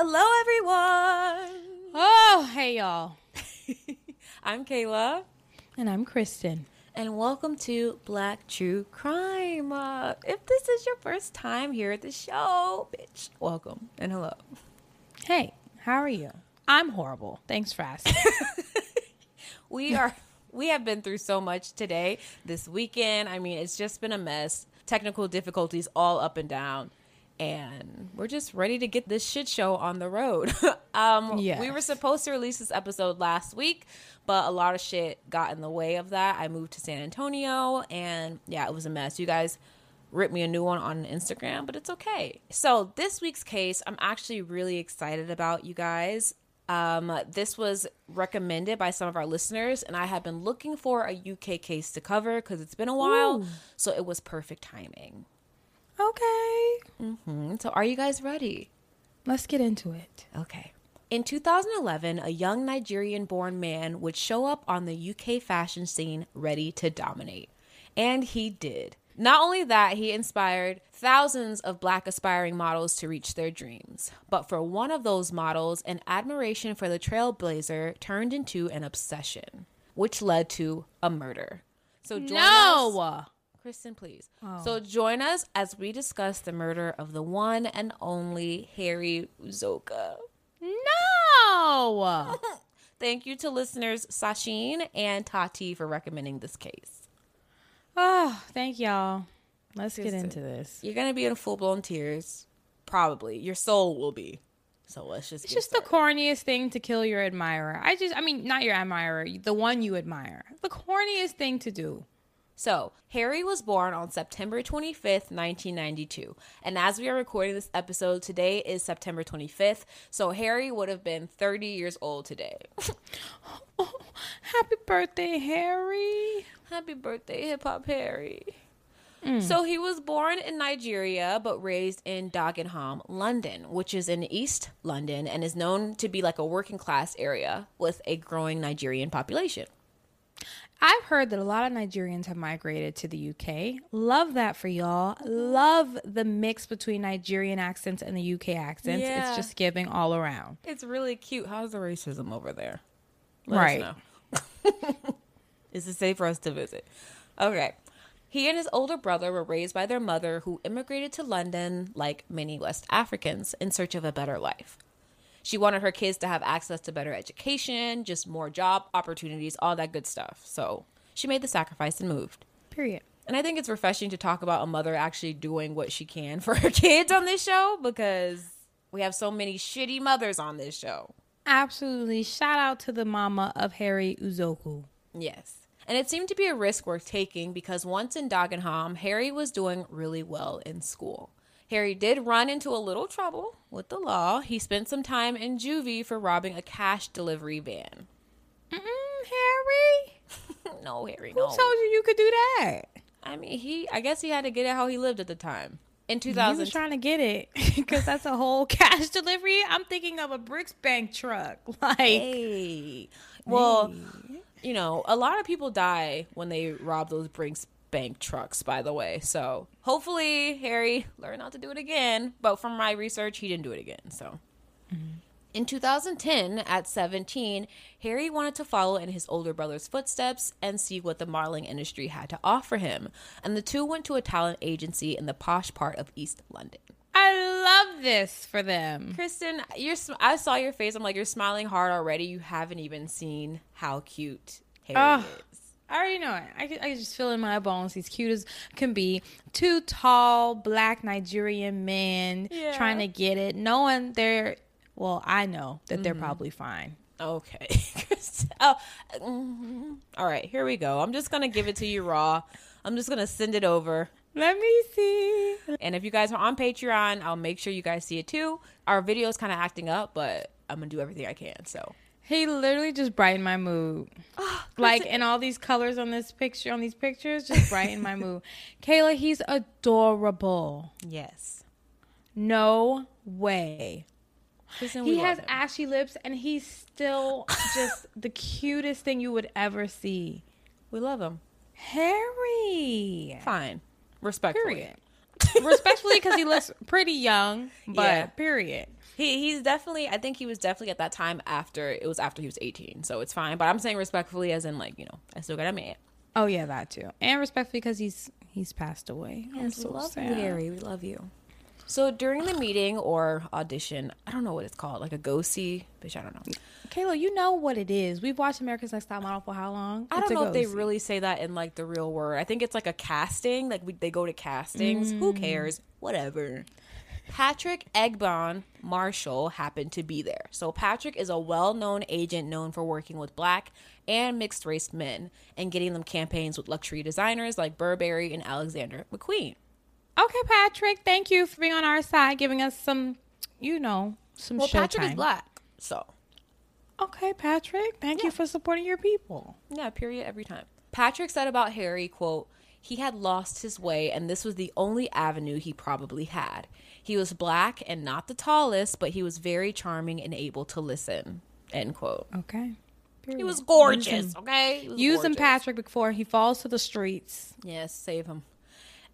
Hello, everyone. Oh, hey y'all. I'm Kayla, And I'm Kristen. and welcome to Black True Crime. Uh, if this is your first time here at the show, bitch, welcome and hello. Hey, how are you? I'm horrible. Thanks for asking. We are we have been through so much today, this weekend. I mean, it's just been a mess. Technical difficulties all up and down. And we're just ready to get this shit show on the road. um we were supposed to release this episode last week, but a lot of shit got in the way of that. I moved to San Antonio and yeah, it was a mess. You guys ripped me a new one on Instagram, but it's okay. So, this week's case, I'm actually really excited about you guys. Um, this was recommended by some of our listeners, and I have been looking for a UK case to cover because it's been a while. So, it was perfect timing. Okay. Mhm. So, are you guys ready? Let's get into it. Okay. In 2011, a young Nigerian born man would show up on the UK fashion scene ready to dominate. And he did. Not only that, he inspired thousands of black aspiring models to reach their dreams. But for one of those models, an admiration for the trailblazer turned into an obsession, which led to a murder. So join us. Kristen, please. Oh. So join us as we discuss the murder of the one and only Harry Uzoka. No. Thank you to listeners Sasheen and Tati for recommending this case. Oh, thank y'all. Let's get into this. You're gonna be in full blown tears, probably. Your soul will be. So let's just. It's just the corniest thing to kill your admirer. I just, I mean, not your admirer, the one you admire. The corniest thing to do. So, Harry was born on September 25th, 1992. And as we are recording this episode, today is September 25th. So, Harry would have been 30 years old today. Oh, happy birthday, Harry. Happy birthday, Hip Hop Harry. Mm. So he was born in Nigeria but raised in Dagenham, London, which is in East London and is known to be like a working class area with a growing Nigerian population. I've heard that a lot of Nigerians have migrated to the UK. Love that for y'all. Love the mix between Nigerian accents and the UK accents. Yeah. It's just giving all around. It's really cute. How's the racism over there? Right. Is it safe for us to visit? Okay. He and his older brother were raised by their mother, who immigrated to London like many West Africans in search of a better life. She wanted her kids to have access to better education, just more job opportunities, all that good stuff. So she made the sacrifice and moved. Period. And I think it's refreshing to talk about a mother actually doing what she can for her kids on this show because we have so many shitty mothers on this show. Absolutely. Shout out to the mama of Harry Uzoka. Yes. And it seemed to be a risk worth taking because once in Dagenham, Harry was doing really well in school. Harry did run into a little trouble with the law. He spent some time in juvie for robbing a cash delivery van. Mm-mm, Harry? no, Harry, Who no. told you you could do that? I mean, he. I guess he had to get it how he lived at the time. In 2000, He 2000, was trying to get it because that's a whole cash delivery. I'm thinking of a Brinks bank truck. Like, Hey. Well, you know, a lot of people die when they rob those Brinks bank trucks, by the way. So hopefully Harry learned not to do it again. But from my research, he didn't do it again. So mm-hmm. in 2010, at 17, Harry wanted to follow in his older brother's footsteps and see what the modeling industry had to offer him. And the two went to a talent agency in the posh part of East London. I love this for them. Kristen, you're. sm- I saw your face. I'm like, you're smiling hard already. You haven't even seen how cute Harry Oh. is. I already know it. I, I just feel in my bones. He's cute as can be. Two tall black Nigerian men Yeah. trying to get it, knowing they're. Well, I know that they're probably fine. Okay. oh, mm, all right. Here we go. I'm just gonna give it to you raw. I'm just gonna send it over. Let me see. And if you guys are on Patreon, I'll make sure you guys see it too. Our video is kind of acting up, but I'm gonna do everything I can. So He literally just brightened my mood. like, and all these colors on this picture, on these pictures, just brighten my mood. Kayla, he's adorable. yes, No way. Kristen, we He has ashy lips, and he's still just the cutest thing you would ever see. we love him. Harry. Fine, respectfully. Period. Respectfully, because he looks pretty young, but Yeah. period. He he's definitely. I think he was definitely at that time after it was after he was 18, so it's fine. But I'm saying respectfully, as in like you know, I still got a man. Oh yeah, that too, and respectfully because he's he's passed away. I'm so sad. We love you. So during the meeting or audition, I don't know what it's called, like a go see, bitch. I don't know. Kayla, you know what it is. We've watched America's Next Top Model for how long? I It's don't know if they really say that in like the real word. I think it's like a casting. Like we, they go to castings. Who Mm. cares? Whatever. Patrick Egbon Marshall happened to be there. So Patrick is a well-known agent known for working with black and mixed race men and getting them campaigns with luxury designers like Burberry and Alexander McQueen. Okay, Patrick. Thank you for being on our side, giving us some, you know, some Well, Patrick is black, so Okay, Patrick. Thank you for supporting your people. Yeah, period every time. Patrick said about Harry, quote, he had lost his way and this was the only avenue he probably had. He was black and not the tallest, but he was very charming and able to listen. End quote. Okay. He was gorgeous, okay? Was Use him, gorgeous. Patrick, before he falls to the streets. Yes, save him.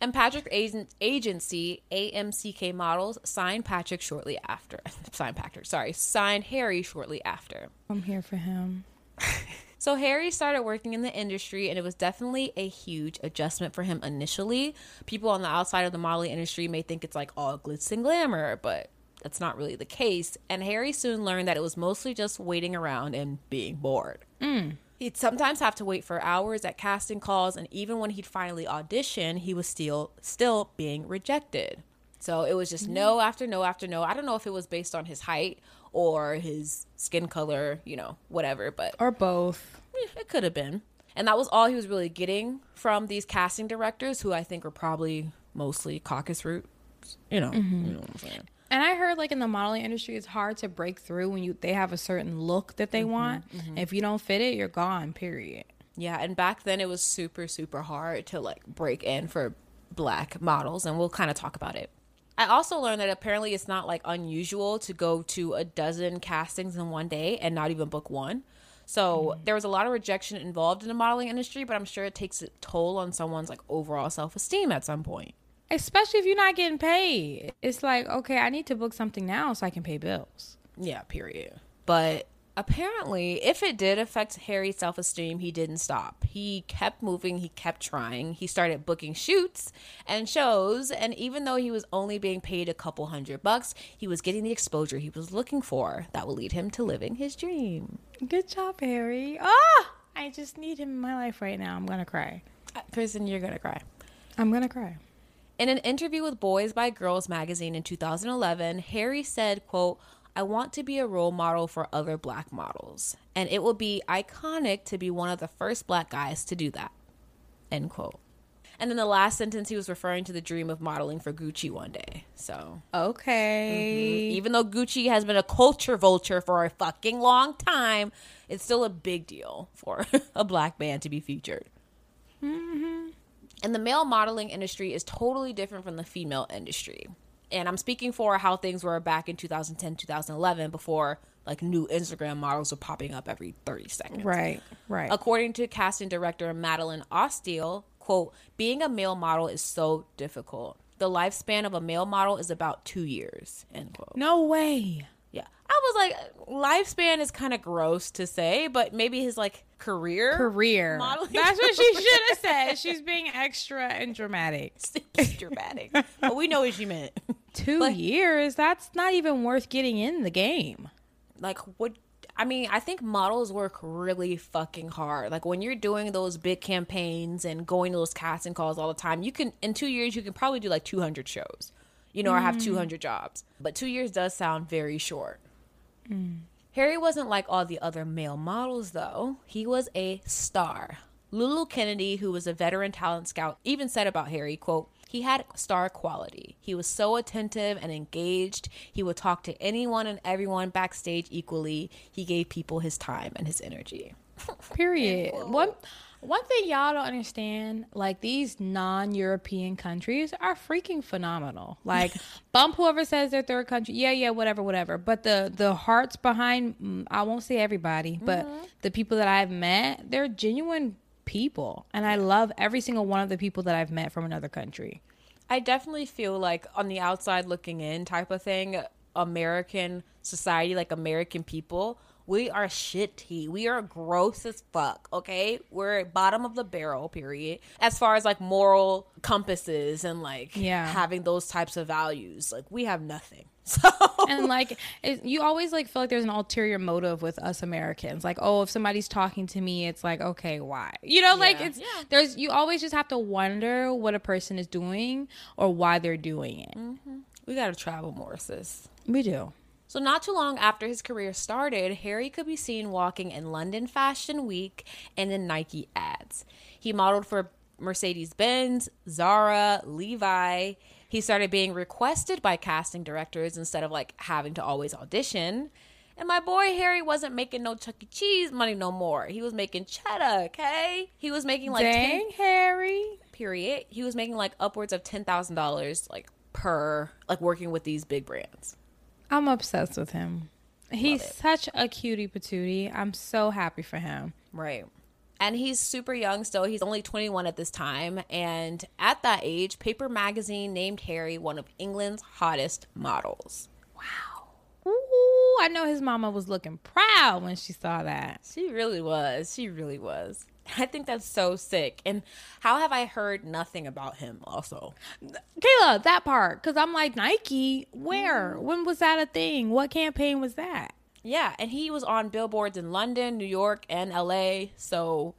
And Patrick agent, agency AMCK Models signed Patrick shortly after. signed Patrick, sorry, signed Harry shortly after. I'm here for him. So Harry started working in the industry, and it was definitely a huge adjustment for him initially. People on the outside of the modeling industry may think it's like all glitz and glamour, but that's not really the case. And Harry soon learned that it was mostly just waiting around and being bored. Mm. He'd sometimes have to wait for hours at casting calls, and even when he'd finally audition, he was still still being rejected. So it was just mm-hmm. no after no after no. I don't know if it was based on his height or his skin color, you know, whatever, but Or both. Eh, it could have been. And that was all he was really getting from these casting directors, who I think were probably mostly caucus roots. You know, mm-hmm. you know what I'm saying. And I heard like in the modeling industry, it's hard to break through when you they have a certain look that they mm-hmm, want. Mm-hmm. If you don't fit it, you're gone. Period. Yeah, and back then it was super, super hard to like break in for black models, and we'll kind of talk about it. I also learned that apparently it's not like unusual to go to a dozen castings in one day and not even book one. So mm-hmm. there was a lot of rejection involved in the modeling industry, but I'm sure it takes a toll on someone's like overall self esteem at some point. Especially if you're not getting paid. It's like, okay, I need to book something now so I can pay bills. Yeah, period. But apparently, if it did affect Harry's self esteem, he didn't stop. He kept moving, he kept trying. He started booking shoots and shows, and even though he was only being paid a couple hundred bucks, he was getting the exposure he was looking for that will lead him to living his dream. Good job, Harry. Ah, I just need him in my life right now. I'm gonna cry. Uh, Kristen, you're gonna cry. I'm gonna cry. In an interview with Boys by Girls magazine in 2011, Harry said, quote, I want to be a role model for other black models, and it will be iconic to be one of the first black guys to do that. End quote. And in the last sentence, he was referring to the dream of modeling for Gucci one day. So, Okay. Mm-hmm. even though Gucci has been a culture vulture for a fucking long time, it's still a big deal for a black man to be featured. Mm-hmm. And the male modeling industry is totally different from the female industry. And I'm speaking for how things were back in 2010, 2011, before like new Instagram models were popping up every 30 seconds. Right. Right. According to casting director Madeline Ostiel, quote, being a male model is so difficult. The lifespan of a male model is about two years, end quote. No way. Yeah. I was like, lifespan is kind of gross to say, but maybe his like career. Career. Modeling That's what she should have said. She's being extra and dramatic. Super dramatic. but we know what she meant. Two Like- years. That's not even worth getting in the game. like what I mean, I think models work really fucking hard. Like when you're doing those big campaigns and going to those casting calls all the time, you can in 2 years you can probably do like 200 shows. You know, or have mm. 200 jobs. But 2 years does sound very short. Mm. Harry wasn't like all the other male models, though. He was a star. Lulu Kennedy, who was a veteran talent scout, even said about Harry, quote, he had star quality. He was so attentive and engaged. He would talk to anyone and everyone backstage equally. He gave people his time and his energy. Period. One one thing y'all don't understand, like these non-European countries are freaking phenomenal. Like bump whoever says they're third country. Yeah, yeah, whatever, whatever. But the the hearts behind mm, I won't say everybody, but the people that I've met, they're genuine people. And I love every single one of the people that I've met from another country. I definitely feel like on the outside looking in type of thing, American society, like American people, we are shitty. We are gross as fuck, okay? We're bottom of the barrel, period. As far as like moral compasses and like Yeah. having those types of values, like we have nothing. So and like it, you always like feel like there's an ulterior motive with us Americans. Like, oh, if somebody's talking to me, it's like, okay, why? You know, like it's Yeah. there's you always just have to wonder what a person is doing or why they're doing it. Mm-hmm. we gotta travel more, sis. We do. So, not too long after his career started, Harry could be seen walking in London Fashion Week and in Nike ads. He modeled for Mercedes Benz, Zara, Levi. He started being requested by casting directors instead of like having to always audition. And my boy Harry wasn't making no Chuck E. Cheese money no more. He was making cheddar, okay? He was making like 10, Dang, Harry. period. He was making like upwards of $10,000 like per like working with these big brands. I'm obsessed with him. He's such a cutie patootie. I'm so happy for him. Right. And he's super young still. He's only 21 at this time. And at that age, Paper Magazine named Harry one of England's hottest models. Wow. Ooh, I know his mama was looking proud when she saw that. She really was. She really was. I think that's so sick. And how have I heard nothing about him also? Kayla, that part, because I'm like Nike. Where? Mm-hmm. When was that a thing? What campaign was that? Yeah. And he was on billboards in London, New York, and LA. So,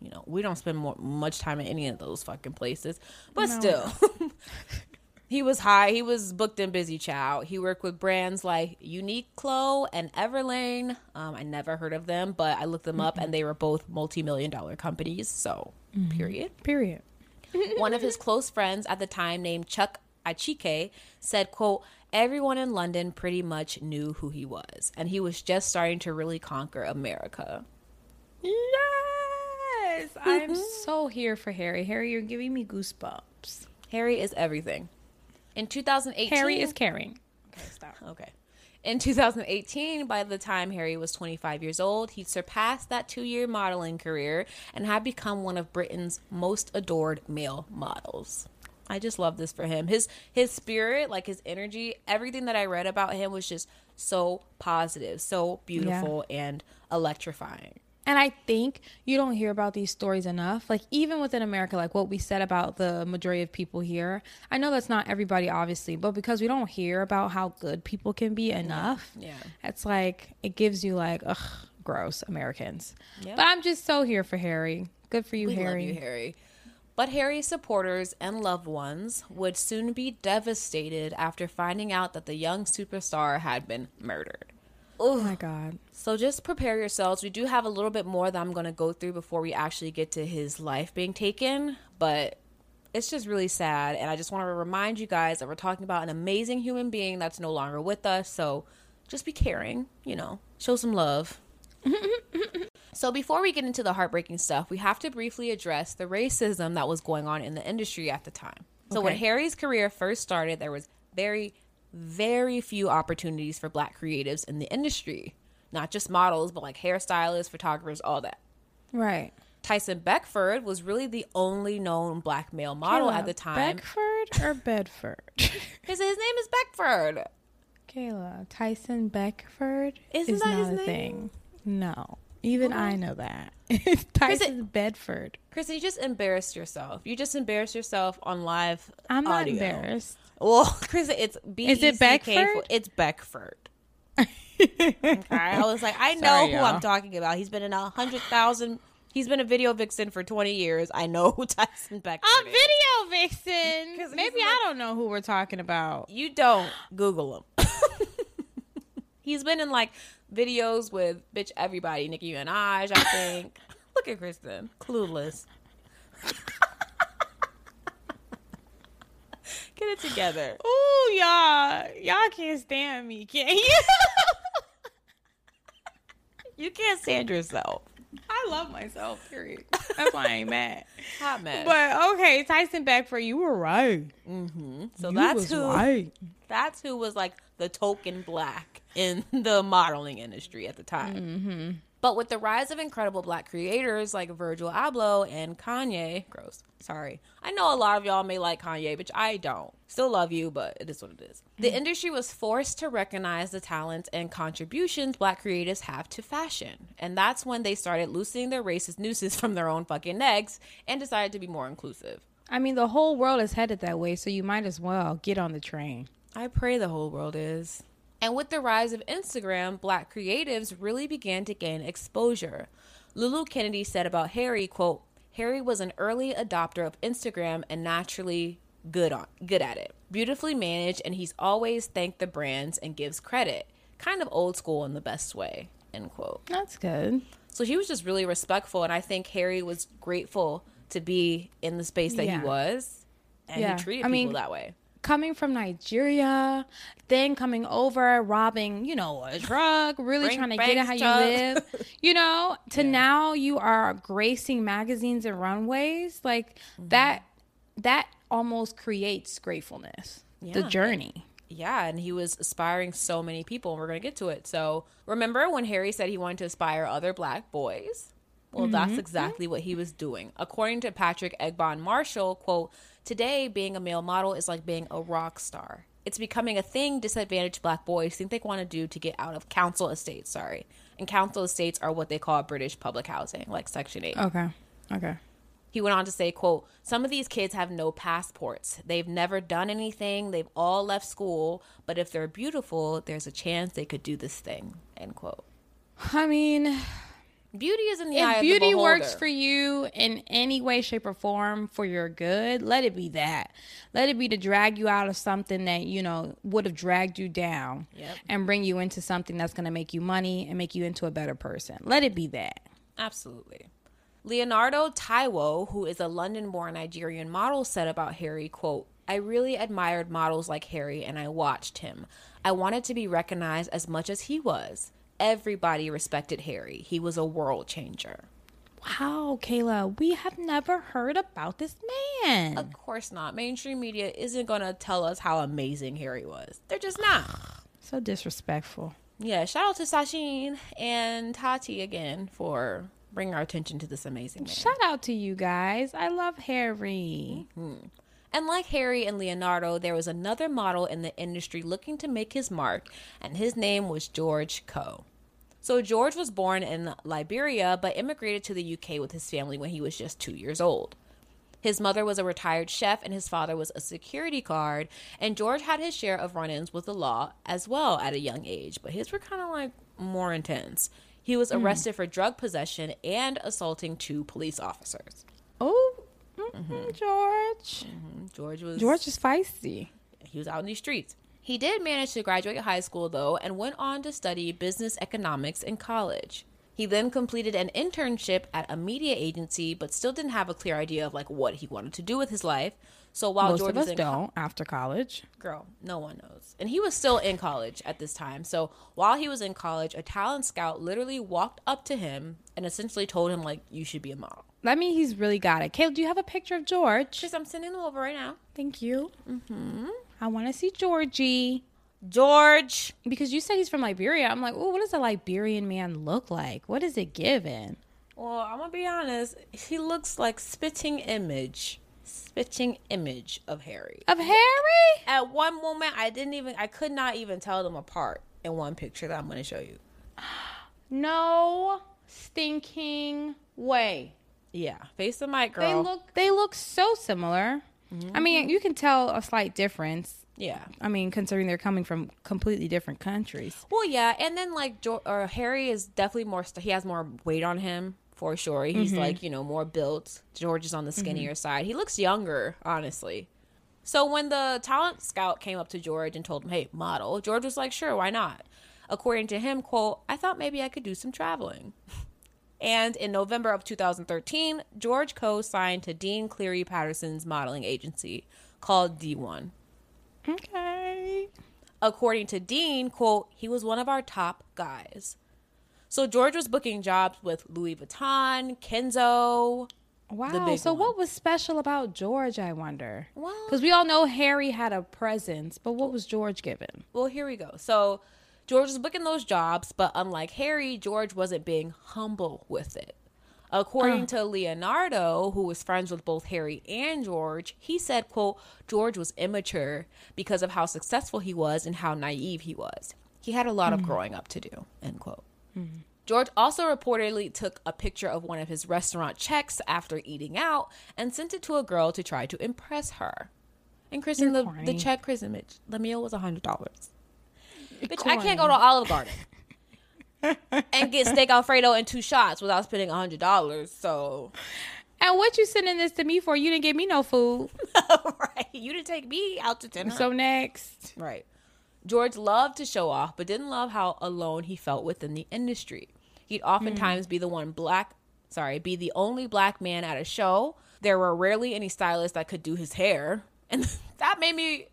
you know, we don't spend more, much time in any of those fucking places. But No. still. He was high. He was booked and busy, child. He worked with brands like Uniqlo and Everlane. Um, I never heard of them, but I looked them up, and they were both multi-million dollar companies. So, period. Period. One of his close friends at the time, named Chuck Achike, said, "quote Everyone in London pretty much knew who he was, and he was just starting to really conquer America." Yes, I'm so here for Harry. Harry, you're giving me goosebumps. Harry is everything. In 2018, Harry is caring. Okay, stop. Okay. In 2018, by the time Harry was 25 years old, he'd surpassed that two year modeling career and had become one of Britain's most adored male models. I just love this for him. His his spirit, like his energy, everything that I read about him was just so positive, so beautiful and electrifying. And I think you don't hear about these stories enough. Like even within America, like what we said about the majority of people here. I know that's not everybody, obviously, but because we don't hear about how good people can be enough, Yeah. it's like it gives you like, ugh, gross Americans. Yeah. But I'm just so here for Harry. Good for you, Harry. We Harry. love you, Harry. But Harry's supporters and loved ones would soon be devastated after finding out that the young superstar had been murdered. Oh my god. So just prepare yourselves. We do have a little bit more that I'm going to go through before we actually get to his life being taken, but it's just really sad. And I just want to remind you guys that we're talking about an amazing human being that's no longer with us. So just be caring, you know, show some love. so before we get into the heartbreaking stuff, we have to briefly address the racism that was going on in the industry at the time. So when Harry's career first started, there was very, very few opportunities for black creatives in the industry. Not just models, but like hairstylists, photographers, all that. Right. Tyson Beckford was really the only known black male model Kayla, at the time. Beckford or Bedford? his, his name is Beckford. Kayla, Tyson Beckford Isn't is that not his a name? thing. No. Even I know that. It's Tyson Bedford. Kristen, you just embarrassed yourself. You just embarrassed yourself on live I'm not embarrassed. Well, Kristen, it's B. Is it Beckford? It's Beckford. Okay, I was like, I know Sorry, who y'all. I'm talking about. He's been in a hundred thousand. He's been a video vixen for 20 years. I know who Tyson Beckford A is. video vixen. Maybe like- I don't know who we're talking about. You don't Google him. He's been in like videos with bitch everybody, Nicki Minaj, I think. Look at Kristen, clueless. Get it together. Ooh, y'all, y'all can't stand me, can you? You can't stand yourself. I love myself. Period. That's why I ain't mad. Hot mess. But okay, Tyson Beckford, you were right. so You that's who. right. That's who was like the token black in the modeling industry at the time. Mm-hmm. But with the rise of incredible black creators like Virgil Abloh and Kanye, gross. Sorry. I know a lot of y'all may like Kanye, but I don't. Still love you, but it is what it is. Mm. The industry was forced to recognize the talents and contributions black creatives have to fashion. And that's when they started loosening their racist nooses from their own fucking necks and decided to be more inclusive. I mean, the whole world is headed that way, so you might as well get on the train. I pray the whole world is. And with the rise of Instagram, black creatives really began to gain exposure. Lulu Kennedy said about Harry, quote, Harry was an early adopter of Instagram and naturally good on good at it. Beautifully managed and he's always thanked the brands and gives credit. Kind of old school in the best way. End quote. That's good. So he was just really respectful and I think Harry was grateful to be in the space that Yeah. he was. And Yeah. he treated I people mean, that way. Coming from Nigeria, then coming over, robbing, you know, a truck, really Bring trying to get how you live, you know, to now you are gracing magazines and runways. Like Mm-hmm. that, that almost creates gratefulness. The journey. Yeah, and he was aspiring so many people, and we're going to get to it. So, remember when Harry said he wanted to aspire other black boys? Well, that's exactly what he was doing. According to Patrick Egbon Marshall, quote, "Today being a male model is like being a rock star. It's becoming a thing disadvantaged black boys think they want to do to get out of council estates, sorry. And council estates are what they call British public housing, like Section 8. Okay. Okay. He went on to say, quote, some of these kids have no passports. They've never done anything. They've all left school. But if they're beautiful, there's a chance they could do this thing, end quote. I mean, Beauty is in the eye if of beauty the beholder. works for you in any way shape or form for your good let it be that let it be to drag you out of something that you know would have dragged you down Yep. and bring you into something that's going to make you money and make you into a better person let it be that Absolutely. Leonardo Taiwo, who is a London-born Nigerian model, said about Harry, quote, I really admired models like Harry and I watched him. I wanted to be recognized as much as he was. Everybody respected Harry. He was a world changer. wow kayla we have never heard about this man Of course not. Mainstream media isn't going to tell us how amazing Harry was. They're just not. so disrespectful Yeah, shout out to Sasheen and Tati again for bringing our attention to this amazing man. shout out to you guys i love harry mm-hmm. And like Harry and Leonardo, there was another model in the industry looking to make his mark, and his name was George Koh. So George was born in Liberia but immigrated to the UK with his family when he was just 2 years old. His mother was a retired chef and his father was a security guard, and George had his share of run-ins with the law as well at a young age, but his were kind of like more intense. He was hmm. arrested for drug possession and assaulting two police officers. oh mm-mm, george mm-hmm. George was george is feisty he was out in these streets. He did manage to graduate high school though and went on to study business economics in college. He then completed an internship at a media agency but still didn't have a clear idea of like what he wanted to do with his life. So while most George of was us in don't after college girl, no one knows. And he was still in college at this time. So while he was in college, a talent scout literally walked up to him and essentially told him like you should be a model. That means he's really got it. Caleb, do you have a picture of George? Just I'm sending them over right now. Thank you. Mm-hmm. I want to see Georgie George. because you said he's from Liberia. I'm like, oh, what does a Liberian man look like? What is it given? Well, I'm gonna be honest. He looks like spitting image, spitting image of Harry. Of Harry? At one moment, I didn't even, I could not even tell them apart in one picture that I'm gonna show you. No stinking way. Yeah, face the mic, girl. They look they look so similar. I mean, mm-hmm. you can tell a slight difference. yeah. I mean, considering they're coming from completely different countries. Well, yeah, and then like jo- or Harry is definitely more. St- he has more weight on him for sure. He's mm-hmm. like you know more built. George is on the mm-hmm. skinnier side. He looks younger, honestly. So when the talent scout came up to George and told him, "Hey, model," George was like, "Sure, why not?" According to him, quote, I thought maybe I could do some traveling. And in November of 2013, George Koh signed to Dean Cleary Patterson's modeling agency called D1. Okay. According to Dean, quote, he was one of our top guys. So George was booking jobs with Louis Vuitton, Kenzo. Wow. So one. what was special about George, I wonder? Well- Because we all know Harry had a presence, but what was George given? Well, here we go. So George was booking those jobs, but unlike Harry, George wasn't being humble with it. According to Leonardo, who was friends with both Harry and George, he said, quote, George was immature because of how successful he was and how naive he was. He had a lot of growing up to do, end quote. George also reportedly took a picture of one of his restaurant checks after eating out and sent it to a girl to try to impress her. And Kristen, the, the check, Mitch, the meal was $100. Bitch, I can't go to Olive Garden and get steak Alfredo and two shots without spending $100. So, And what you sending this to me for? You didn't give me no food. right. You didn't take me out to dinner. So next. Right. George loved to show off, but didn't love how alone he felt within the industry. He'd oftentimes be the one black, sorry, be the only black man at a show. There were rarely any stylists that could do his hair. And that made me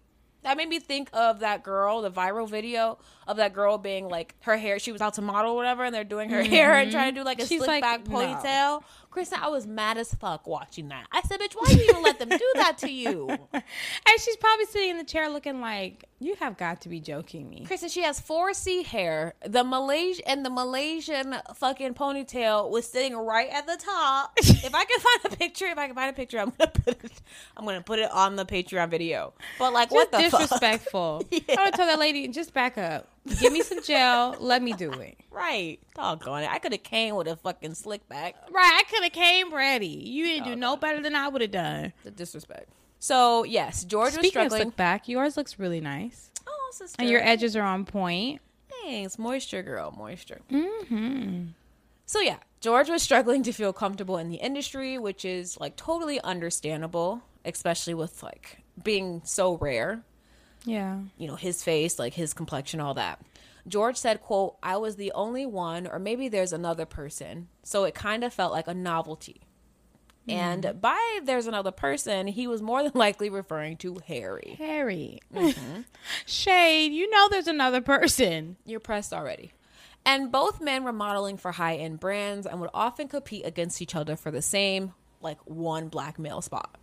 that made me think of that girl, the viral video of that girl being like her hair, she was out to model or whatever, and they're doing her hair and trying to do like a She's slick like, back no. Kristen, I was mad as fuck watching that. I said, bitch, why do you even let them do that to you? And she's probably sitting in the chair looking like, you have got to be joking me. Kristen, she has 4C hair. The Malaysian and the Malaysian fucking ponytail was sitting right at the top. if I can find a picture, if I can find a picture, I'm gonna put it. I'm gonna put it on the Patreon video. But like, what Just the fuck? disrespectful. I would tell that lady, just back up. Give me some gel. Let me do it. Right? Doggone it! I could have came with a fucking slick back. Right. I could have came ready. You didn't do no better than I would have done. The disrespect. So yes, George was Speaking of struggling. slick back, yours looks really nice. oh, sister. And your edges are on point. Thanks, moisture girl, moisture. Mm-hmm. So yeah, George was struggling to feel comfortable in the industry, which is like totally understandable, especially with like being so rare. Yeah. You know, his face, like his complexion, all that. George said, "quote I was the only one, or maybe there's another person, so it kind of felt like a novelty." Hmm. And by there's another person, he was more than likely referring to Harry. Harry. Mm-hmm. Shade, you know there's another person. You're pressed already. And both men were modeling for high end brands and would often compete against each other for the same, like, one black male spot.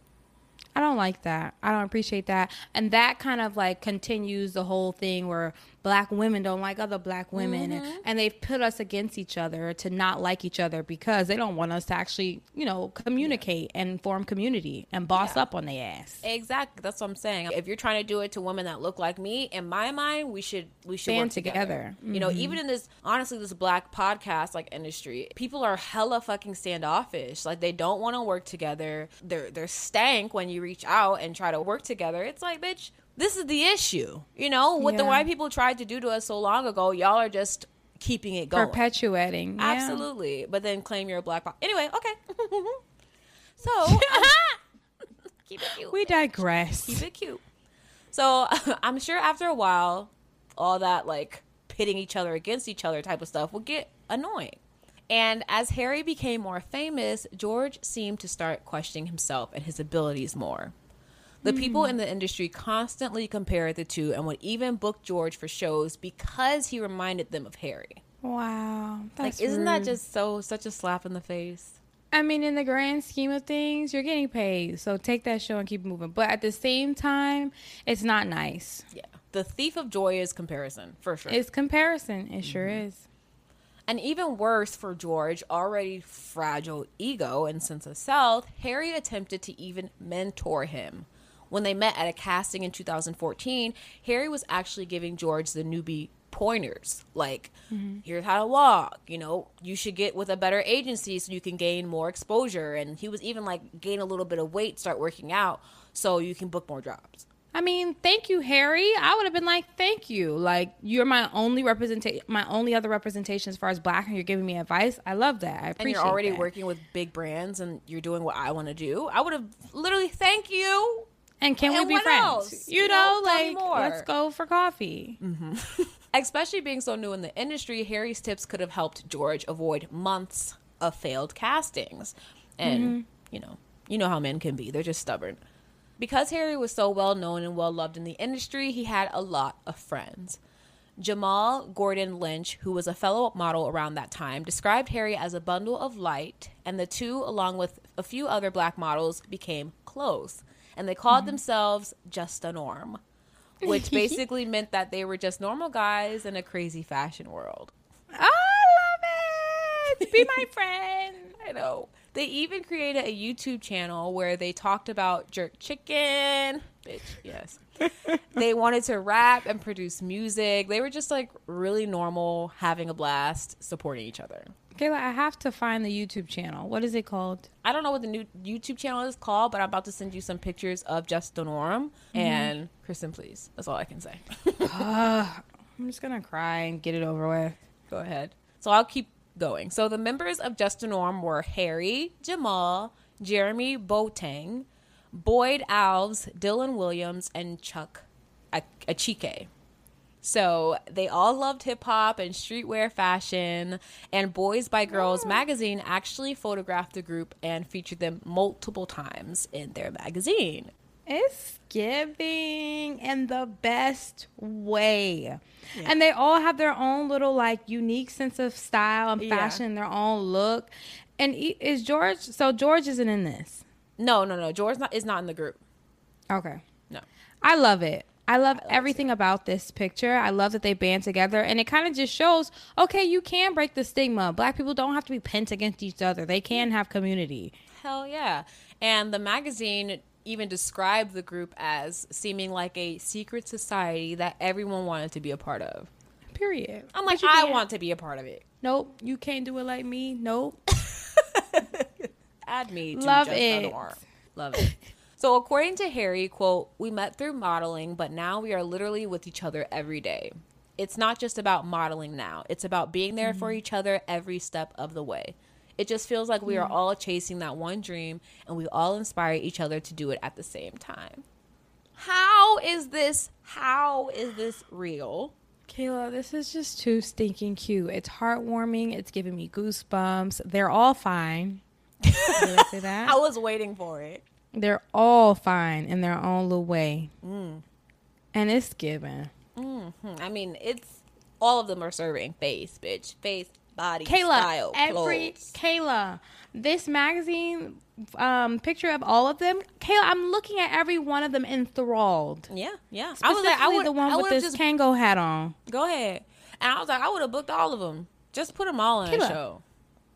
I don't like that. I don't appreciate that. And that kind of like continues the whole thing where black women don't like other black women and, and they've put us against each other to not like each other because they don't want us to actually, you know, communicate and form community and boss Yeah. up on their ass. Exactly. That's what I'm saying. If you're trying to do it to women that look like me, in my mind, we should we should Band work together. together. You know, mm-hmm. even in this honestly this black podcast like industry, people are hella fucking standoffish. Like they don't want to work together. They're they're stank when you reach out and try to work together. It's like, bitch, this is the issue. You know, what the white people tried to do to us so long ago, y'all are just keeping it going. Perpetuating. Yeah. Absolutely. But then claim you're a black po- Anyway, okay. so um, keep it cute. We digress. keep it cute. So I'm sure after a while, all that like pitting each other against each other type of stuff would get annoying. And as Harry became more famous, George seemed to start questioning himself and his abilities more. The people in the industry constantly compared the two and would even book George for shows because he reminded them of Harry. Wow. Like, isn't that just so such a slap in the face? I mean, in the grand scheme of things, you're getting paid. So take that show and keep moving. But at the same time, it's not nice. Yeah, the thief of joy is comparison for sure. It's comparison. It sure Mm-hmm. is. And even worse for George, already fragile ego and sense of self, Harry attempted to even mentor him. When they met at a casting in 2014, Harry was actually giving George the newbie pointers like mm-hmm. here's how to walk you know you should get with a better agency so you can gain more exposure and he was even like gain a little bit of weight start working out so you can book more jobs I mean, thank you, Harry. I would have been like, thank you. Like, you're my only representation, my only other representation as far as black, and you're giving me advice. I love that. I appreciate. and you're already that. working with big brands and you're doing what I want to do I would have literally thank you And can And we be friends? else? You You know, know, like let's go for coffee. Mm-hmm. Especially being so new in the industry, Harry's tips could have helped George avoid months of failed castings. And, mm-hmm. you know, you know how men can be. They're just stubborn. Because Harry was so well known and well loved in the industry, he had a lot of friends. Jamal Gordon Lynch, who was a fellow model around that time, described Harry as a bundle of light, and the two, along with a few other black models, became close. And they called mm-hmm. themselves Just a Norm, which basically meant that they were just normal guys in a crazy fashion world. I love it. Be my friend. I know. They even created a YouTube channel where they talked about jerk chicken. Bitch, yes. they wanted to rap and produce music. They were just like really normal, having a blast, supporting each other. Kayla, I have to find the YouTube channel. What is it called? I don't know what the new YouTube channel is called, but I'm about to send you some pictures of Just the Norm mm-hmm. and Kristen, please. That's all I can say. I'm just gonna cry and get it over with. Go ahead. So I'll keep going. So the members of Just a Norm were Harry, Jamal, Jeremy Boateng, Boyd Alves, Dylan Williams, and Chuck Achike. So they all loved hip hop and streetwear fashion, and Boys by Girls magazine actually photographed the group and featured them multiple times in their magazine. It's giving in the best way. And they all have their own little like unique sense of style and Yeah. fashion, their own look. And is George so George isn't in this. No, no, no. George not, is not in the group. Okay. No. I love it. I love everything about this picture. I love that they band together and it kind of just shows okay, you can break the stigma. Black people don't have to be pent against each other. They can have community. Hell yeah. And the magazine even described the group as seeming like a secret society that everyone wanted to be a part of. Period. I'm like, I want to be a part of it. Nope, you can't do it like me. Nope. Add me to Love it. Love it. So according to Harry, quote, we met through modeling, but now we are literally with each other every day. It's not just about modeling now. It's about being there for mm-hmm. each other every step of the way. It just feels like we are mm-hmm. all chasing that one dream and we all inspire each other to do it at the same time. How is this how is this real? Kayla, this is just too stinking cute. It's heartwarming. It's giving me goosebumps. They're all fine. Did I say that? I was waiting for it. They're all fine in their own little way. Mm. And it's given. Hmm, I mean, it's all of them are serving face, bitch. Face, body, Kayla, style, every clothes. Kayla, this magazine um, picture of all of them. Kayla, I'm looking at every one of them enthralled. Yeah, yeah. I was like, I would the one I with this just Kangol hat on. go ahead. And I was like, I would have booked all of them. Just put them all in a show.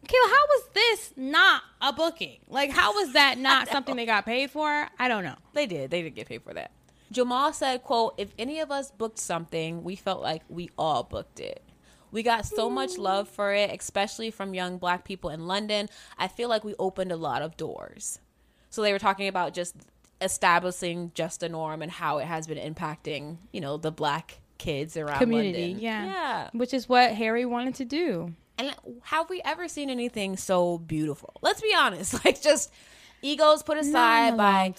Kayla, how was this not a booking? Like, how was that not something they got paid for? I don't know. They did. They did get paid for that. Jamal said, "quote If any of us booked something, we felt like we all booked it." We got so much mm. love for it, especially from young black people in London. I feel like we opened a lot of doors. So they were talking about just establishing just a norm and how it has been impacting, you know, the black kids around Community, London. yeah. Yeah. Which is what Harry wanted to do. And have we ever seen anything so beautiful? Let's be honest. Like just egos put aside a by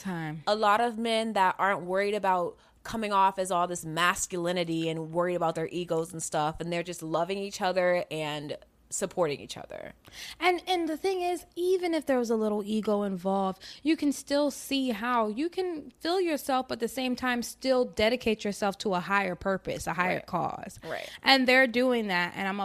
a lot of men that aren't worried about coming off as all this masculinity and worried about their egos and stuff and they're just loving each other and supporting each other. And and the thing is, even if there was a little ego involved, you can still see how you can fill yourself, but at the same time still dedicate yourself to a higher purpose, a higher Right. cause. Right. And they're doing that, and I'm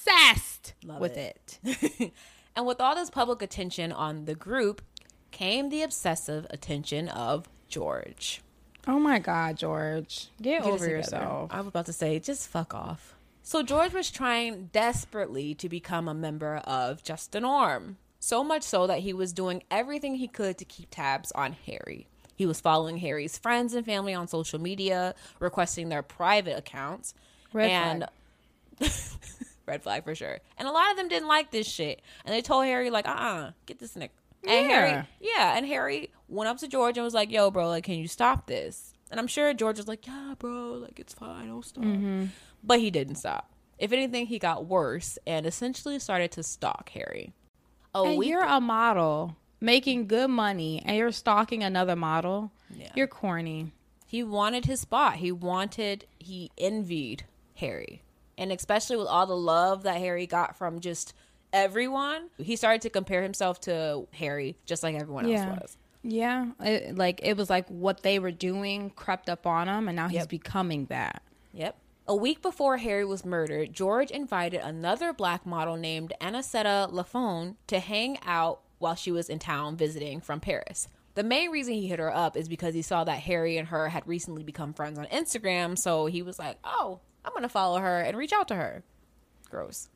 obsessed Love with it. it. and with all this public attention on the group came the obsessive attention of George. Oh my God, George, get, Get over yourself. I was about to say, just fuck off. So George was trying desperately to become a member of Just a Norm. So much so that he was doing everything he could to keep tabs on Harry. He was following Harry's friends and family on social media, requesting their private accounts. Red and red flag for sure. And a lot of them didn't like this shit. And they told Harry, like, uh uh get this nigga. And Yeah. Harry, yeah, and Harry went up to George and was like, yo, bro, like, can you stop this? And I'm sure George was like, yeah, bro, like, it's fine, I'll stop. Mm-hmm. But he didn't stop. If anything, he got worse and essentially started to stalk Harry. And week you're a model making good money, and you're stalking another model. Yeah. You're corny. he wanted his spot. He wanted, he envied Harry. And especially with all the love that Harry got from just everyone, he started to compare himself to Harry just like everyone Yeah. else was. Yeah, it, like it was like what they were doing crept up on him, and now he's Yep. becoming that. Yep. A week before Harry was murdered, George invited another black model named Anisetta Lafone to hang out while she was in town visiting from Paris. The main reason he hit her up is because he saw that Harry and her had recently become friends on Instagram, so he was like, "Oh, I'm going to follow her and reach out to her." Gross.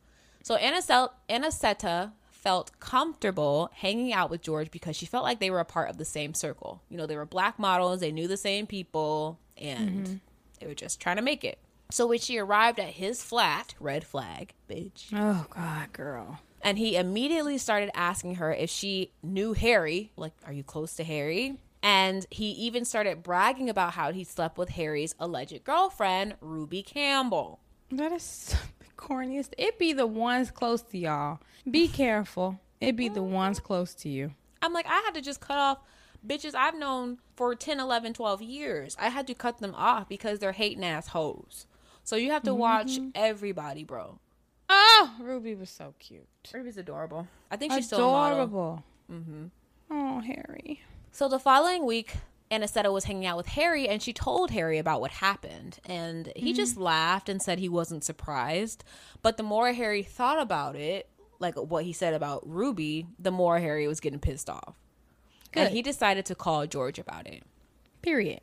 So Anisetta felt comfortable hanging out with George because she felt like they were a part of the same circle. You know, they were black models, they knew the same people, and mm-hmm. they were just trying to make it. So when she arrived at his flat, red flag, bitch, Oh God, girl. and he immediately started asking her if she knew Harry, like, are you close to Harry? And he even started bragging about how he slept with Harry's alleged girlfriend, Ruby Campbell. That is the corniest. It be the ones close to y'all. Be careful. It be the mm-hmm. ones close to you. I'm like, I had to just cut off bitches I've known for 10, 11, 12 years. I had to cut them off because they're hating ass hoes. So you have to watch mm-hmm. everybody, bro. Oh, Ruby was so cute. Ruby's adorable. I think she's still adorable. Mm-hmm. Oh, Harry. So the following week, Anisetta was hanging out with Harry and she told Harry about what happened. And he mm-hmm. just laughed and said he wasn't surprised. But the more Harry thought about it, like what he said about Ruby, the more Harry was getting pissed off. Good. And he decided to call George about it. Period.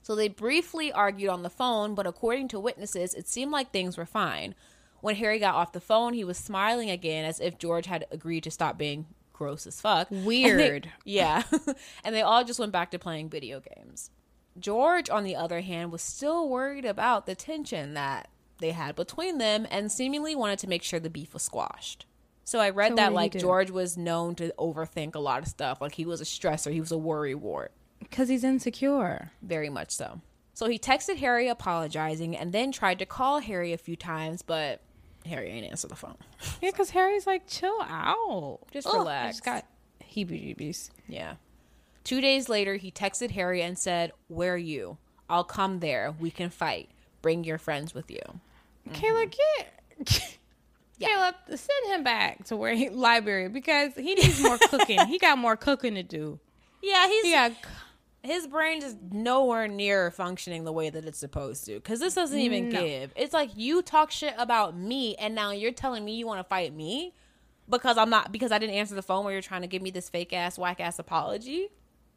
So they briefly argued on the phone, but according to witnesses, it seemed like things were fine. When Harry got off the phone, he was smiling again as if George had agreed to stop being gross as fuck. And they- Weird. yeah. and they all just went back to playing video games. George, on the other hand, was still worried about the tension that they had between them and seemingly wanted to make sure the beef was squashed. So I read So that like? George was known to overthink a lot of stuff. Like he was a stressor, he was a worry wart. Because he's insecure. Very much so. So he texted Harry apologizing and then tried to call Harry a few times, but Harry ain't answer the phone. Yeah, because Harry's like, chill out. Just Ugh, I relax. just got heebie jeebies. Yeah. Two days later, he texted Harry and said, Where are you? I'll come there. We can fight. Bring your friends with you. Kayla, mm-hmm. get. Kayla, send him back to where he library because he needs more cooking. he got more cooking to do. Yeah, he's He got his brain is nowhere near functioning the way that it's supposed to. Because this doesn't even No. give. It's like you talk shit about me, and now you're telling me you want to fight me because I'm not because I didn't answer the phone where you're trying to give me this fake ass whack ass apology.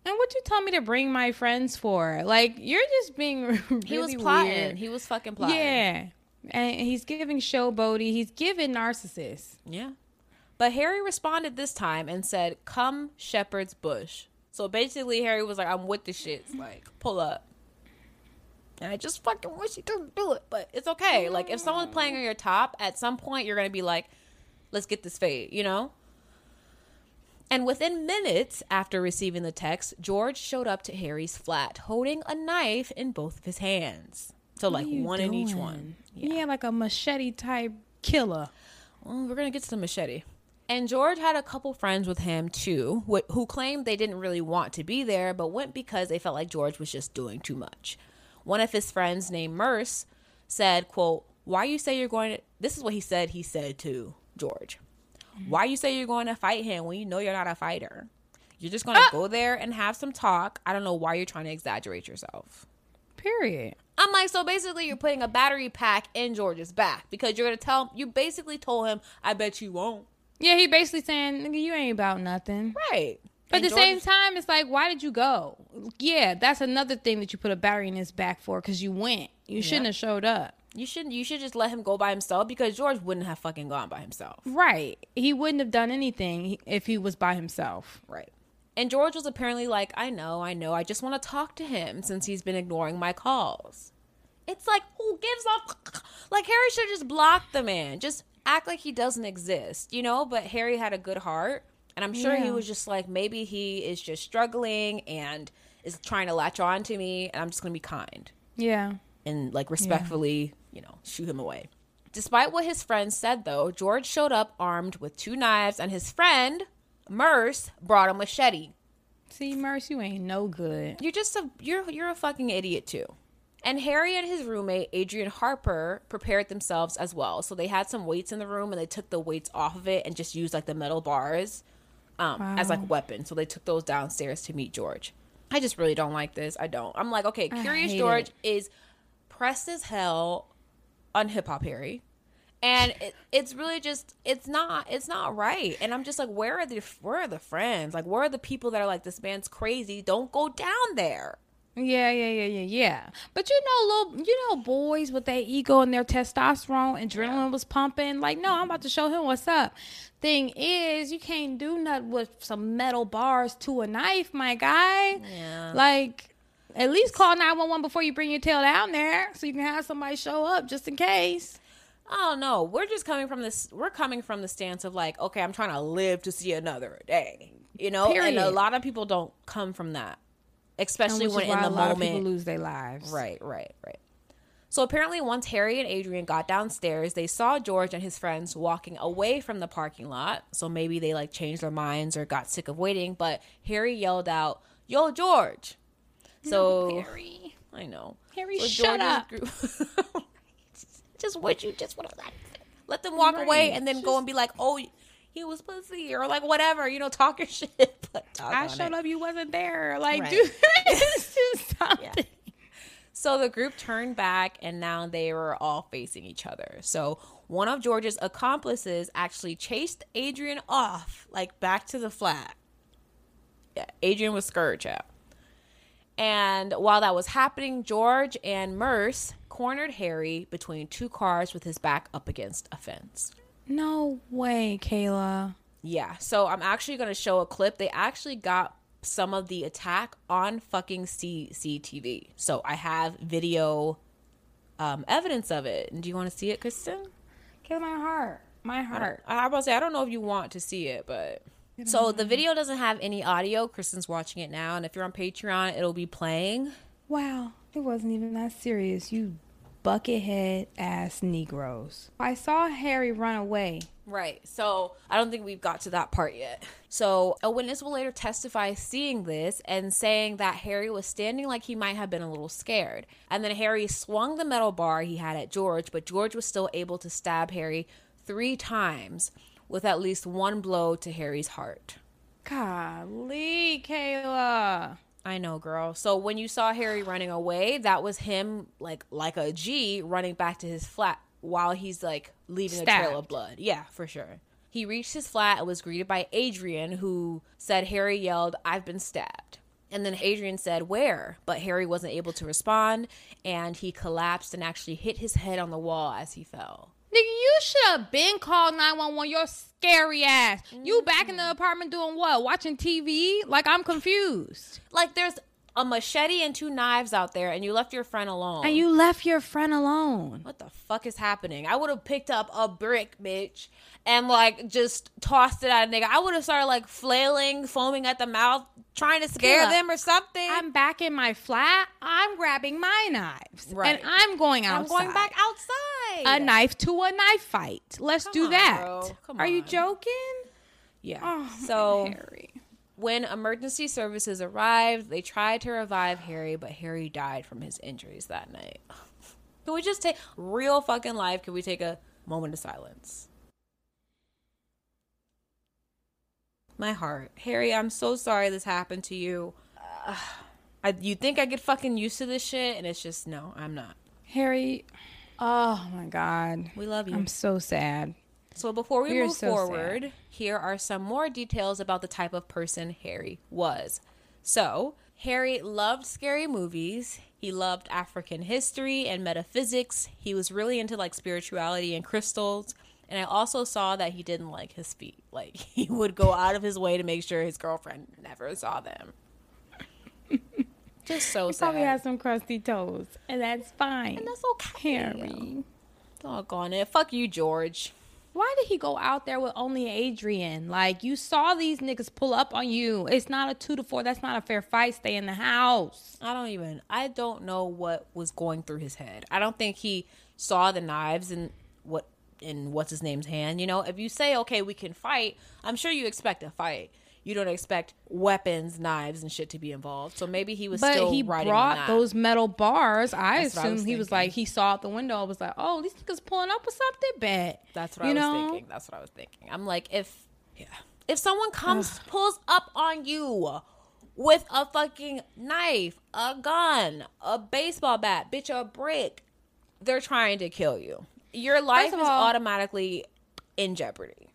And what you tell me to bring my friends for? Like you're just being really He was plotting. weird. He was fucking plotting. Yeah, and he's giving showboaty. He's giving narcissist. Yeah. But Harry responded this time and said, Come Shepherd's Bush. So basically, Harry was like, I'm with the shits. Like, pull up. And I just fucking wish he didn't do it. But it's okay. Like, if someone's playing on your top, at some point, you're going to be like, let's get this fade, you know? And within minutes after receiving the text, George showed up to Harry's flat holding a knife in both of his hands. So, like, What are you one in each doing? one. Yeah. like a machete type killer. Well, we're gonna get to the machete. And George had a couple friends with him too, wh- who claimed they didn't really want to be there, but went because they felt like George was just doing too much. One of his friends named Merse said, "quote Why you say you're going to?" This is what he said. He said to George, "Why you say you're going to fight him when you know you're not a fighter? You're just going to ah! go there and have some talk. I don't know why you're trying to exaggerate yourself." Period. I'm like, so basically, you're putting a battery pack in George's back because you're gonna tell. You basically told him, "I bet you won't." Yeah, he basically saying, "Nigga, you ain't about nothing." Right. But And at the same time, it's like, why did you go? Yeah, that's another thing that you put a battery in his back for because you went. You shouldn't have showed up. you should you should just let him go by himself because George wouldn't have fucking gone by himself. Right. He wouldn't have done anything if he was by himself. Right. And George was apparently like, I know, I know, I just want to talk to him since he's been ignoring my calls. It's like, who gives a like Harry should just block the man. Just act like he doesn't exist, you know? But Harry had a good heart. And I'm sure he was just like, maybe he is just struggling and is trying to latch on to me, and I'm just gonna be kind. Yeah. and like respectfully, you know, shoot him away. Despite what his friends said, though, George showed up armed with two knives, and his friend Merse brought a machete. See, Merse, you ain't no good. You're just a you're you're a fucking idiot too. And Harry and his roommate, Adrian Harper, prepared themselves as well. So they had some weights in the room and they took the weights off of it and just used like the metal bars um, as like weapons. So they took those downstairs to meet George. I just really don't like this. I don't. I'm like, okay, Curious George it. is pressed as hell on hip hop Harry. And it, it's really just it's not it's not right. And I'm just like, where are the where are the friends? Like, where are the people that are like, this man's crazy? Don't go down there. Yeah, yeah, yeah, yeah, yeah. But you know, little, you know, boys with their ego and their testosterone, adrenaline was pumping. Like, no, I'm about to show him what's up. Thing is, you can't do nothing with some metal bars to a knife, my guy. Yeah. Like, at least call nine one one before you bring your tail down there, so you can have somebody show up just in case. I don't know. We're just coming from this. We're coming from the stance of like, okay, I'm trying to live to see another day, you know. And a lot of people don't come from that, especially when in the a lot of moment. lose their lives. Right, right, right. So apparently, once Harry and Adrian got downstairs, they saw George and his friends walking away from the parking lot. So maybe they like changed their minds or got sick of waiting. But Harry yelled out, "Yo, George!" So Harry. I know. Harry, So shut up. Group- just what you just what I let them walk away and then go and be like, "Oh, he was pussy" or like whatever, you know, talk your shit. But I showed up, you wasn't there. Like, Right. dude, it's just something. So the group turned back and now they were all facing each other. So one of George's accomplices actually chased Adrian off, like back to the flat. Yeah, Adrian was scourge out. And while that was happening, George and Merse cornered Harry between two cars with his back up against a fence. No way, Kayla. Yeah, so I'm actually going to show a clip. They actually got some of the attack on fucking CCTV. So I have video um, evidence of it. And do you want to see it, Kristen? Kill my heart. My heart. I, I about to say I don't know if you want to see it, but so the video doesn't have any audio. Kristen's watching it now, and if you're on Patreon, it'll be playing. Wow, it wasn't even that serious. You buckethead ass Negroes. I saw Harry run away. Right. So I don't think we've got to that part yet. So a witness will later testify seeing this and saying that Harry was standing like he might have been a little scared. And then Harry swung the metal bar he had at George, but George was still able to stab Harry three times with at least one blow to Harry's heart. Golly, Kayla. I know, girl. So when you saw Harry running away, that was him like like a G running back to his flat while he's like leaving a trail of blood. Yeah, for sure. He reached his flat and was greeted by Adrian, who said Harry yelled, "I've been stabbed." And then Adrian said, "Where?" But Harry wasn't able to respond, and he collapsed and actually hit his head on the wall as he fell. Nigga, you should have been called 911. Your scary ass. You back in the mm-hmm. apartment doing what? Watching TV? Like, I'm confused. Like there's a machete and two knives out there, and you left your friend alone. And you left your friend alone. what the fuck is happening? I would have picked up a brick, bitch, and like just tossed it at a nigga. I would have started like flailing, foaming at the mouth, trying to scare them or something. I'm back in my flat. I'm grabbing my knives. Right. And I'm going outside. I'm going back outside. A knife to a knife fight. Let's Come do on, that. bro. Come Are you joking? Yeah. Oh, so Harry. When emergency services arrived, they tried to revive Harry, but Harry died from his injuries that night. Can we just take real fucking life? Can we take a moment of silence? My heart, Harry. I'm so sorry this happened to you. Uh, I, you think I get fucking used to this shit, and it's just no, I'm not. Harry. Oh my God. We love you. I'm so sad. So before we We move so forward, sad. here are some more details about the type of person Harry was. So, Harry loved scary movies. He loved African history and metaphysics. He was really into like spirituality and crystals. And I also saw that he didn't like his feet. Like he would go out of his way to make sure his girlfriend never saw them. Just so sad. Probably has some crusty toes, and that's fine. and that's okay. Harry. Doggone it. Fuck you, George. Why did he go out there with only Adrian? Like you saw these niggas pull up on you. It's not a two to four. That's not a fair fight. Stay in the house. I don't even. I don't know what was going through his head. I don't think he saw the knives in what in what's his name's hand. You know, if you say okay, we can fight, I'm sure you expect a fight. You don't expect weapons, knives, and shit to be involved. So maybe he was But still he riding brought those metal bars. I That's assume was he was like he saw out the window. Was like, oh, these niggas pulling up with something. Bet That's what you I was know? thinking. That's what I was thinking. I'm like, if yeah, if someone comes pulls up on you with a fucking knife, a gun, a baseball bat, bitch, a brick, they're trying to kill you. Your life of is automatically in jeopardy.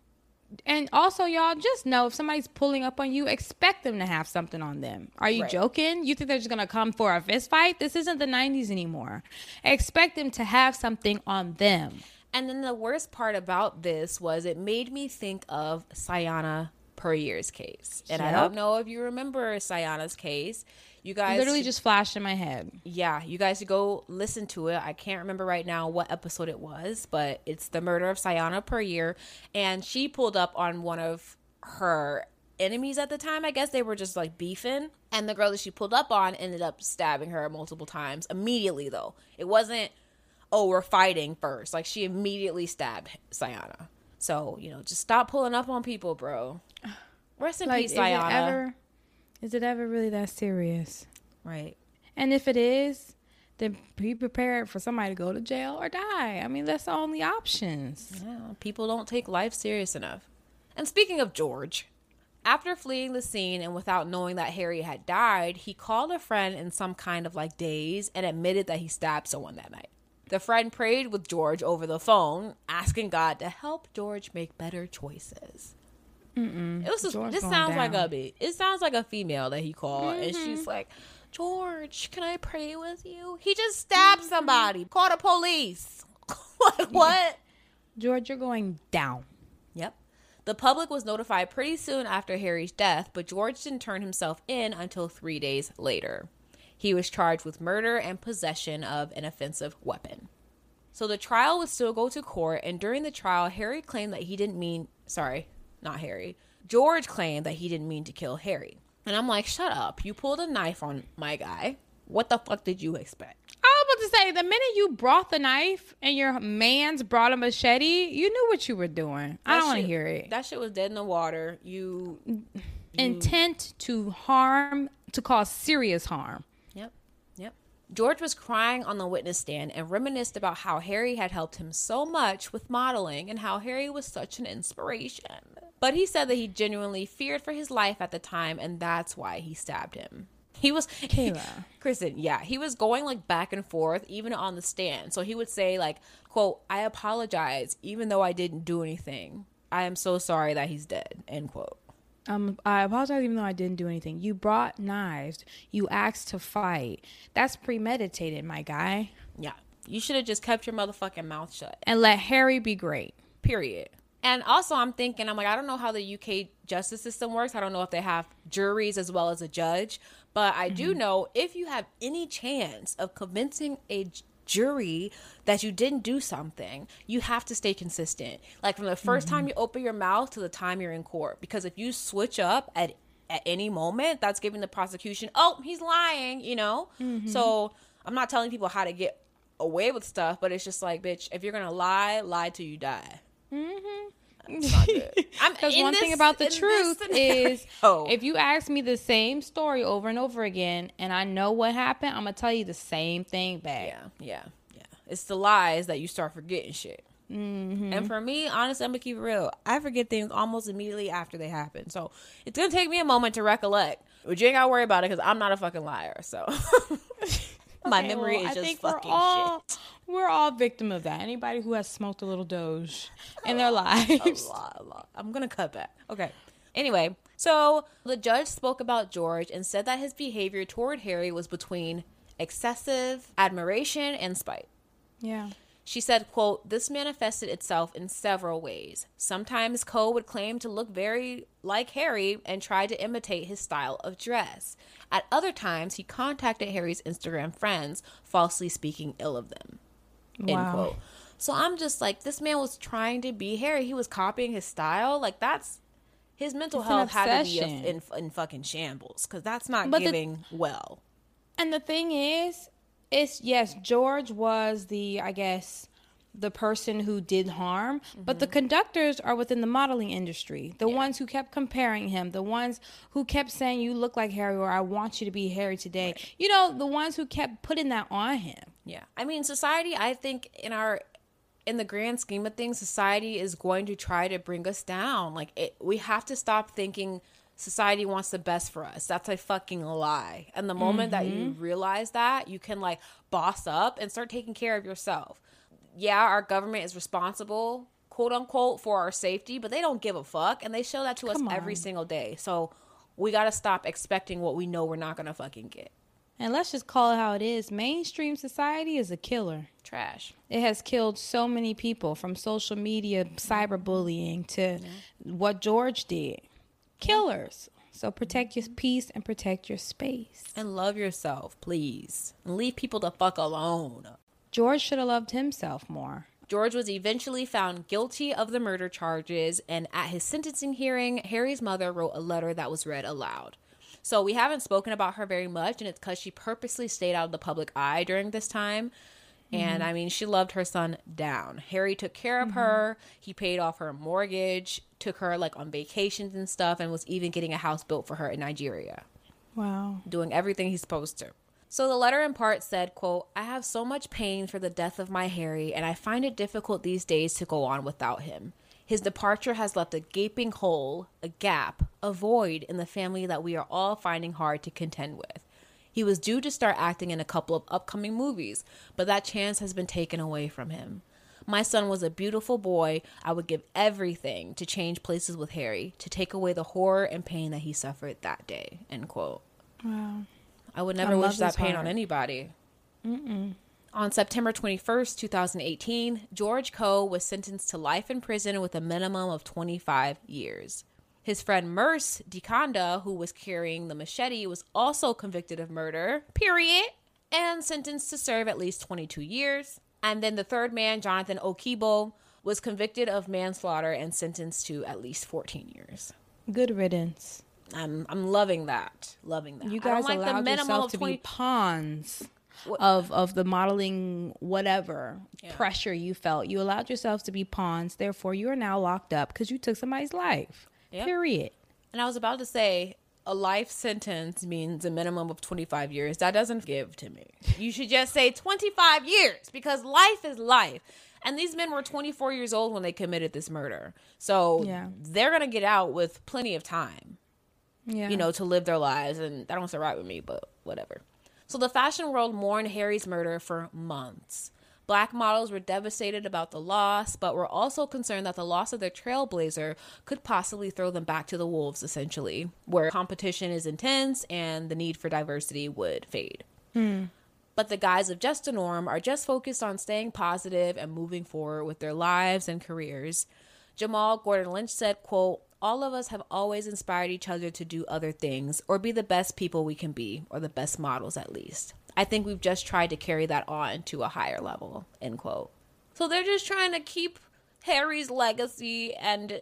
And also, y'all just know if somebody's pulling up on you, expect them to have something on them. Are you Right. joking? You think they're just gonna come for a fist fight? This isn't the '90s anymore. Expect them to have something on them. And then the worst part about this was it made me think of Sayana per year's case. And I don't know if you remember Sayana's case. You guys Literally just flashed in my head. yeah, you guys should go listen to it. I can't remember right now what episode it was, but it's the murder of Sayana per year. And she pulled up on one of her enemies at the time. I guess they were just like beefing. And the girl that she pulled up on ended up stabbing her multiple times immediately, though. It wasn't, oh, we're fighting first. Like she immediately stabbed Sayana. So, you know, just stop pulling up on people, bro. Rest in Like, peace, Sayana. Is it ever really that serious? right. And if it is, then be prepared for somebody to go to jail or die. I mean, that's the only options. Yeah, people don't take life serious enough. And speaking of George, after fleeing the scene and without knowing that Harry had died, he called a friend in some kind of like daze and admitted that he stabbed someone that night. The friend prayed with George over the phone, asking God to help George make better choices. It was just, this sounds like a be- it sounds like a female that he called, and she's mm-hmm. like, George, can I pray with you? He just stabbed mm-hmm. somebody. Call the police. like what? George, you're going down. Yep. The public was notified pretty soon after Harry's death, but George didn't turn himself in until three days later. He was charged with murder and possession of an offensive weapon. So the trial would still go to court, and during the trial, Harry claimed that he didn't mean, sorry, not Harry. George claimed that he didn't mean to kill Harry. And I'm like, shut up. You pulled a knife on my guy. What the fuck did you expect? I was about to say, the minute you brought the knife and your man's brought a machete, you knew what you were doing. I don't want to hear it. That shit was dead in the water. You Intent to harm, to cause serious harm. Yep. Yep. George was crying on the witness stand and reminisced about how Harry had helped him so much with modeling and how Harry was such an inspiration. But he said that he genuinely feared for his life at the time and that's why he stabbed him. He was Kayla. Kristen, yeah, he was going like back and forth even on the stand. So he would say like, quote, I apologize even though I didn't do anything. I am so sorry that he's dead, end quote. Um, I apologize even though I didn't do anything. You brought knives. You asked to fight. That's premeditated, my guy. Yeah. You should have just kept your motherfucking mouth shut. And let Harry be great. period and also i'm thinking i'm like i don't know how the uk justice system works. I don't know if they have juries as well as a judge. But i do mm-hmm. know if you have any chance of convincing a jury that you didn't do something you have to stay consistent. Like from the 1st time mm-hmm. you open your mouth to the time you're in court. Because if you switch up at at any moment that's giving the prosecution oh he's lying you know? So mm-hmm. i'm not telling people how to get away with stuff but it's just like bitch if you're gonna lie lie till you die I'm- Because in one thing about the truth is, scenario- if you ask me the same story over and over again, and I know what happened, I'm gonna tell you the same thing back. yeah, yeah, yeah, it's the lies that you start forgetting shit. Mm-hmm. And for me, honestly, I'm gonna keep it real. I forget things almost immediately after they happen, so it's gonna take me a moment to recollect. But you ain't gotta worry about it because I'm not a fucking liar. So my Okay, memory well, is I just think fucking we're all, shit. We're all victim of that. Anybody who has smoked a little doge in their a lives. lot, a lot. I'm gonna cut back. Okay. Anyway, so the judge spoke about George and said that his behavior toward Harry was between excessive admiration and spite. Yeah. She said, quote, this manifested itself in several ways. Sometimes Koh would claim to look very like Harry and try to imitate his style of dress. At other times, he contacted Harry's Instagram friends, falsely speaking ill of them. End Wow. quote. So I'm just like, this man was trying to be Harry. He was copying his style. Like that's his mental It's health had to be obsession. in, in fucking shambles because that's not But the- giving well. And the thing is, it's yes, George was the I guess the person who did harm, but Mm-hmm. the conductors are within the modeling industry. The ones who kept comparing him, the ones who kept saying, You look like Harry, or I want you to be Harry today. You know, the ones who kept putting that on him. Yeah. I mean, society, I think in our in the grand scheme of things, society is going to try to bring us down. Like it, we have to stop thinking society wants the best for us. That's a fucking lie. And the moment that you mm-hmm. realize that, you can like boss up and start taking care of yourself. Yeah, our government is responsible, quote unquote, for our safety, but they don't give a fuck and they show that to Come us every single day. So we got to stop expecting what we know we're not going to fucking get. And let's just call it how it is. Mainstream society is a killer. Trash. It has killed so many people from social media, cyberbullying to what George did. Killers. So protect your peace and protect your space. And love yourself, please. And leave people the fuck alone. George should have loved himself more. George was eventually found guilty of the murder charges, and at his sentencing hearing, Harry's mother wrote a letter that was read aloud. So we haven't spoken about her very much, and it's because she purposely stayed out of the public eye during this time. And mm-hmm. I mean, she loved her son down. Harry took care of mm-hmm. her. He paid off her mortgage, took her like on vacations and stuff, and was even getting a house built for her in Nigeria Wow. doing everything he's supposed to. So the letter in part said, quote, I have so much pain for the death of my Harry, and I find it difficult these days to go on without him. His departure has left a gaping hole, a gap, a void in the family that we are all finding hard to contend with. He was due to start acting in a couple of upcoming movies, but that chance has been taken away from him. My son was a beautiful boy. I would give everything to change places with Harry, to take away the horror and pain that he suffered that day. End quote. Wow. I would never I wish that pain heart. on anybody. On September 21st, 2018, George Koh was sentenced to life in prison with a minimum of 25 years. His friend Merse Dikanda, who was carrying the machete, was also convicted of murder, period, and sentenced to serve at least 22 years. And then the third man, Jonathan Okigbo, was convicted of manslaughter and sentenced to at least 14 years. Good riddance. I'm I'm loving that. Loving that. You guys like the allowed yourself to 20 be pawns What- of of the modeling whatever pressure you felt. You allowed yourselves to be pawns. Therefore, you are now locked up because you took somebody's life. Yep. Period. And I was about to say, a life sentence means a minimum of 25 years. That doesn't give to me. You should just say 25 years because life is life. And these men were 24 years old when they committed this murder. So Yeah. they're going to get out with plenty of time, Yeah. you know, to live their lives. And that don't sit right with me, but whatever. So the fashion world mourned Harry's murder for months. Black models were devastated about the loss, but were also concerned that the loss of their trailblazer could possibly throw them back to the wolves, essentially, where competition is intense and the need for diversity would fade. Hmm. But the guys of Just a Norm are just focused on staying positive and moving forward with their lives and careers. Jamal Gordon Lynch said, quote, all of us have always inspired each other to do other things or be the best people we can be, or the best models at least. I think we've just tried to carry that on to a higher level, end quote. So they're just trying to keep Harry's legacy and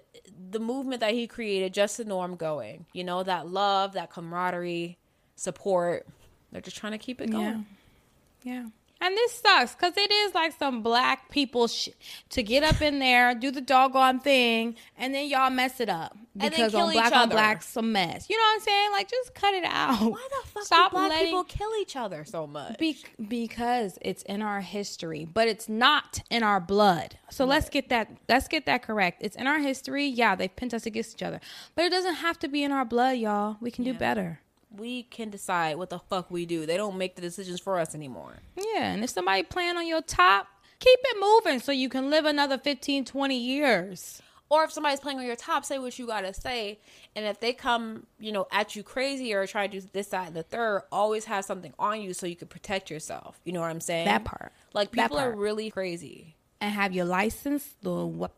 the movement that he created, just the norm going. You know, that love, that camaraderie, support. They're just trying to keep it going. Yeah. Yeah. And this sucks because it is like some black people sh- to get up in there, do the doggone thing, and then y'all mess it up then because kill on each black on other. black's a mess. You know what I'm saying? Like, just cut it out. Why the fuck Stop do black letting people kill each other so much? Be- because it's in our history, but it's not in our blood. So let's get that let's get that correct. It's in our history. Yeah, they pinned us against each other, but it doesn't have to be in our blood, y'all. We can do better. We can decide what the fuck we do. They don't make the decisions for us anymore. Yeah, and if somebody playing on your top, keep it moving so you can live another 15, 20 years. Or if somebody's playing on your top, say what you gotta say. And if they come, you know, at you crazy or try to do this, that, and the third, always have something on you so you can protect yourself. You know what I'm saying? That part. Like people are really crazy. And have your license, the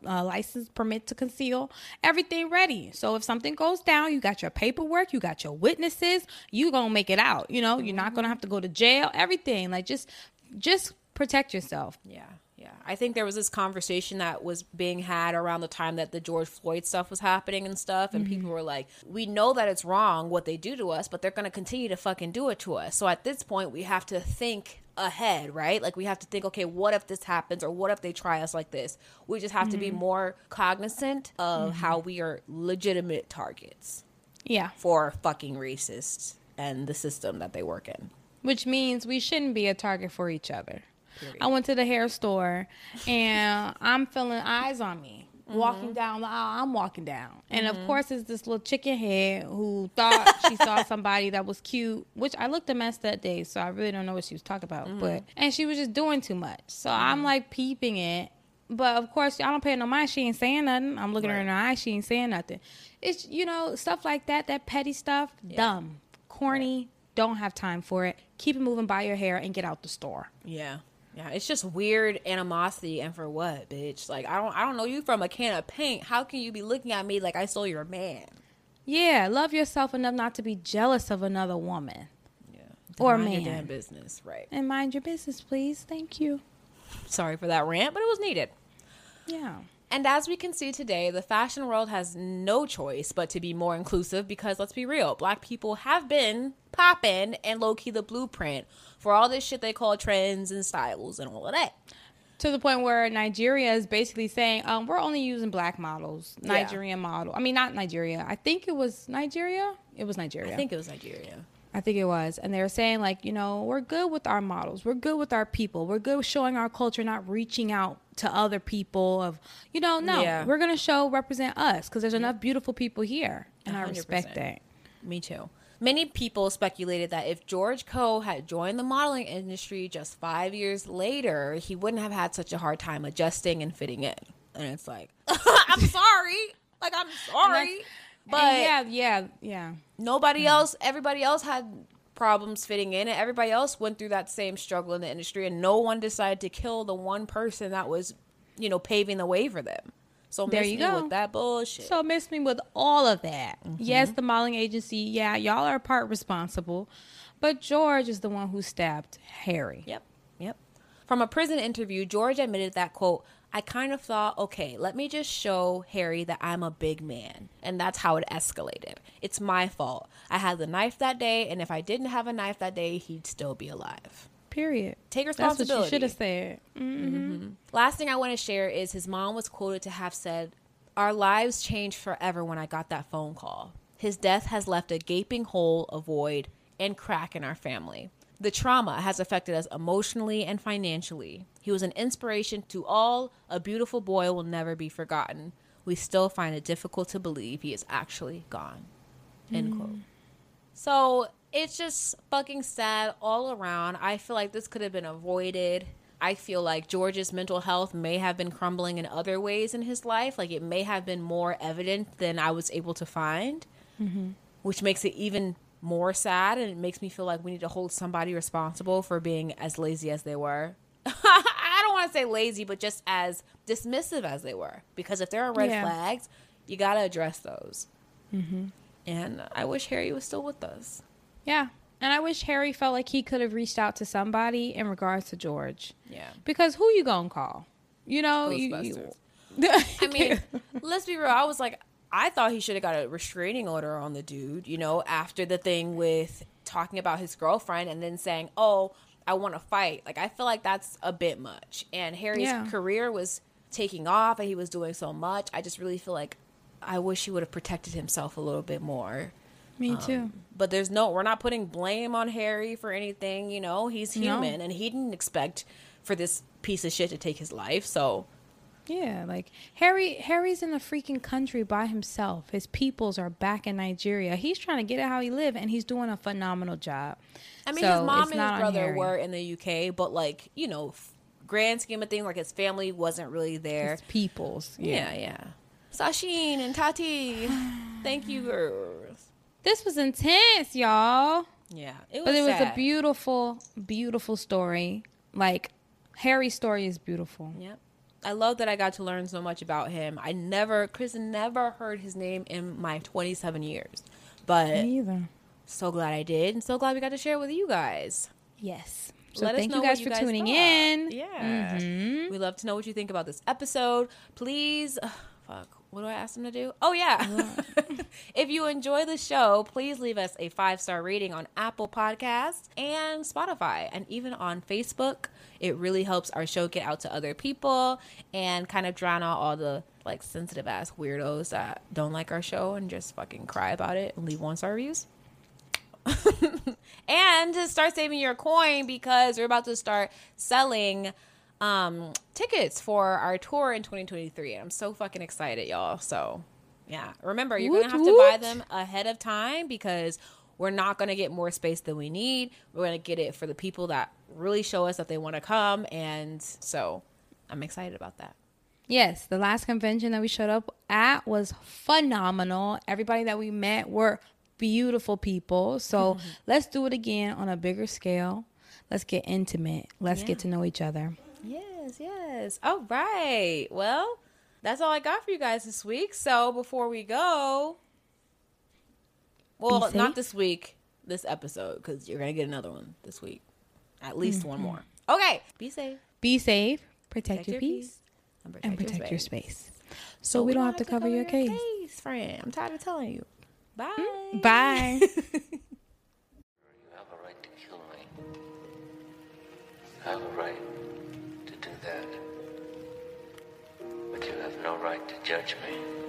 uh, license permit to conceal, everything ready. So if something goes down, you got your paperwork, you got your witnesses, you gonna make it out. You know, you're not gonna have to go to jail. Everything like just, just protect yourself. Yeah, yeah. I think there was this conversation that was being had around the time that the George Floyd stuff was happening and stuff. And people were like, we know that it's wrong what they do to us, but they're going to continue to fucking do it to us. So at this point, we have to think ahead, right? Like we have to think, okay, what if this happens or what if they try us like this? We just have to be mm-hmm. more cognizant of mm-hmm. how we are legitimate targets Yeah. for fucking racists and the system that they work in. Which means we shouldn't be a target for each other. Period. I went to the hair store and I'm feeling eyes on me. Mm-hmm. Walking down the aisle, I'm walking down. And of course, it's this little chicken head who thought she saw somebody that was cute, which I looked a mess that day, so I really don't know what she was talking about. Mm-hmm. But and she was just doing too much. So I'm like peeping it. But of course, I don't pay no mind. She ain't saying nothing. I'm looking her in the eye. She ain't saying nothing. It's you know stuff like that, that petty stuff, dumb, corny. Don't have time for it. Keep it moving by your hair and get out the store. Yeah. Yeah, it's just weird animosity and for what, bitch? Like I don't I don't know you from a can of paint. How can you be looking at me like I stole your man? Yeah, love yourself enough not to be jealous of another woman. Yeah. Or Mind man. your damn business, right. And mind your business, please. Thank you. Sorry for that rant, but it was needed. Yeah. And as we can see today, the fashion world has no choice but to be more inclusive because let's be real, black people have been popping and low key the blueprint for all this shit they call trends and styles and all of that. To the point where Nigeria is basically saying, um, we're only using black models, Yeah. Nigerian model. I mean, not Nigeria. I think it was Nigeria. It was Nigeria. I think it was Nigeria. I think it was. And they were saying, like, you know, we're good with our models. We're good with our people. We're good with showing our culture, not reaching out to other people of, you know, no, Yeah. we're going to show, represent us because there's enough beautiful people here. And I 100%. respect that. Me too. Many people speculated that if George Koh had joined the modeling industry just five years later, he wouldn't have had such a hard time adjusting and fitting in. And it's like, I'm sorry. Like, I'm sorry. But yeah, yeah, yeah. Nobody else, everybody else had problems fitting in, and everybody else went through that same struggle in the industry, and no one decided to kill the one person that was, you know, paving the way for them. So There miss you me go. with that bullshit. So miss me with all of that. Mm-hmm. Yes, the modeling agency, yeah, y'all are part responsible. But George is the one who stabbed Harry. Yep. Yep. From a prison interview, George admitted that, quote, I kind of thought, okay, let me just show Harry that I'm a big man. And that's how it escalated. It's my fault. I had the knife that day, and if I didn't have a knife that day, he'd still be alive. Period. Take That's what responsibility. you should have said. Mm. Last thing I want to share is his mom was quoted to have said, Our lives changed forever when I got that phone call. His death has left a gaping hole, a void, and crack in our family. The trauma has affected us emotionally and financially. He was an inspiration to all. A beautiful boy will never be forgotten. We still find it difficult to believe he is actually gone. End mm. quote. So it's just fucking sad all around. I feel like this could have been avoided. I feel like George's mental health may have been crumbling in other ways in his life. Like it may have been more evident than I was able to find, mm-hmm. which makes it even more sad. And it makes me feel like we need to hold somebody responsible for being as lazy as they were. I don't want to say lazy, but just as dismissive as they were. Because if there are red Yeah. flags, you got to address those. Mm-hmm. And I wish Harry was still with us. Yeah. And I wish Harry felt like he could have reached out to somebody in regards to George. Yeah. Because who you gonna call? You know, you, you I mean, let's be real. I was like, I thought he should have got a restraining order on the dude, you know, after the thing with talking about his girlfriend and then saying, oh, I want to fight. Like, I feel like that's a bit much. And Harry's Yeah. career was taking off and he was doing so much. I just really feel like I wish he would have protected himself a little bit more. me um, too. But there's no, we're not putting blame on Harry for anything, you know, he's No. human and he didn't expect for this piece of shit to take his life. So, Yeah, like Harry Harry's in a freaking country by himself. His peoples are back in Nigeria. He's trying to get it how he live and he's doing a phenomenal job. I mean, So, his mom and his brother were in the UK, but like you know, grand scheme of things, like his family wasn't really there. His peoples. Yeah, yeah. Sasheen and Taty, thank you, girls. This was intense, y'all. Yeah, it was. But it was a beautiful, beautiful story. Like Harry's story is beautiful. Yep. I love that I got to learn so much about him. I never, Chris, never heard his name in my 27 years, but Me either. so glad I did, and so glad we got to share it with you guys. Yes. So Let us thank know you guys for tuning thought. in. Yeah. Mhm. We love to know what you think about this episode. Please, fuck, what do I ask them to do? Oh, yeah. if you enjoy the show, please leave us a five star rating on Apple Podcasts and Spotify and even on Facebook. It really helps our show get out to other people and kind of drown out all the like sensitive ass weirdos that don't like our show and just fucking cry about it and leave one star reviews. and start saving your coin because we're about to start selling um, tickets for our tour in 2023. I'm so fucking excited, y'all. So, yeah. Remember, you're going to Woot have to buy them ahead of time because we're not going to get more space than we need. We're going to get it for the people that really show us that they want to come. And so I'm excited about that. Yes, the last convention that we showed up at was phenomenal. Everybody that we met were beautiful people. So let's do it again on a bigger scale. Let's get intimate. Let's get to know each other. Yes, yes. All right. Well, that's all I got for you guys this week. So before we go, well, not this week, this episode, because you're gonna get another one this week, at least one mm-hmm. more. Okay. Be safe. Be safe, protect, Protect your, your peace, and and protect your space. space. So, we don't have to cover, your case. friend. I'm tired of telling you. Hmm? Bye. Bye. You have a right to kill me. I have a right to do that. But you have no right to judge me.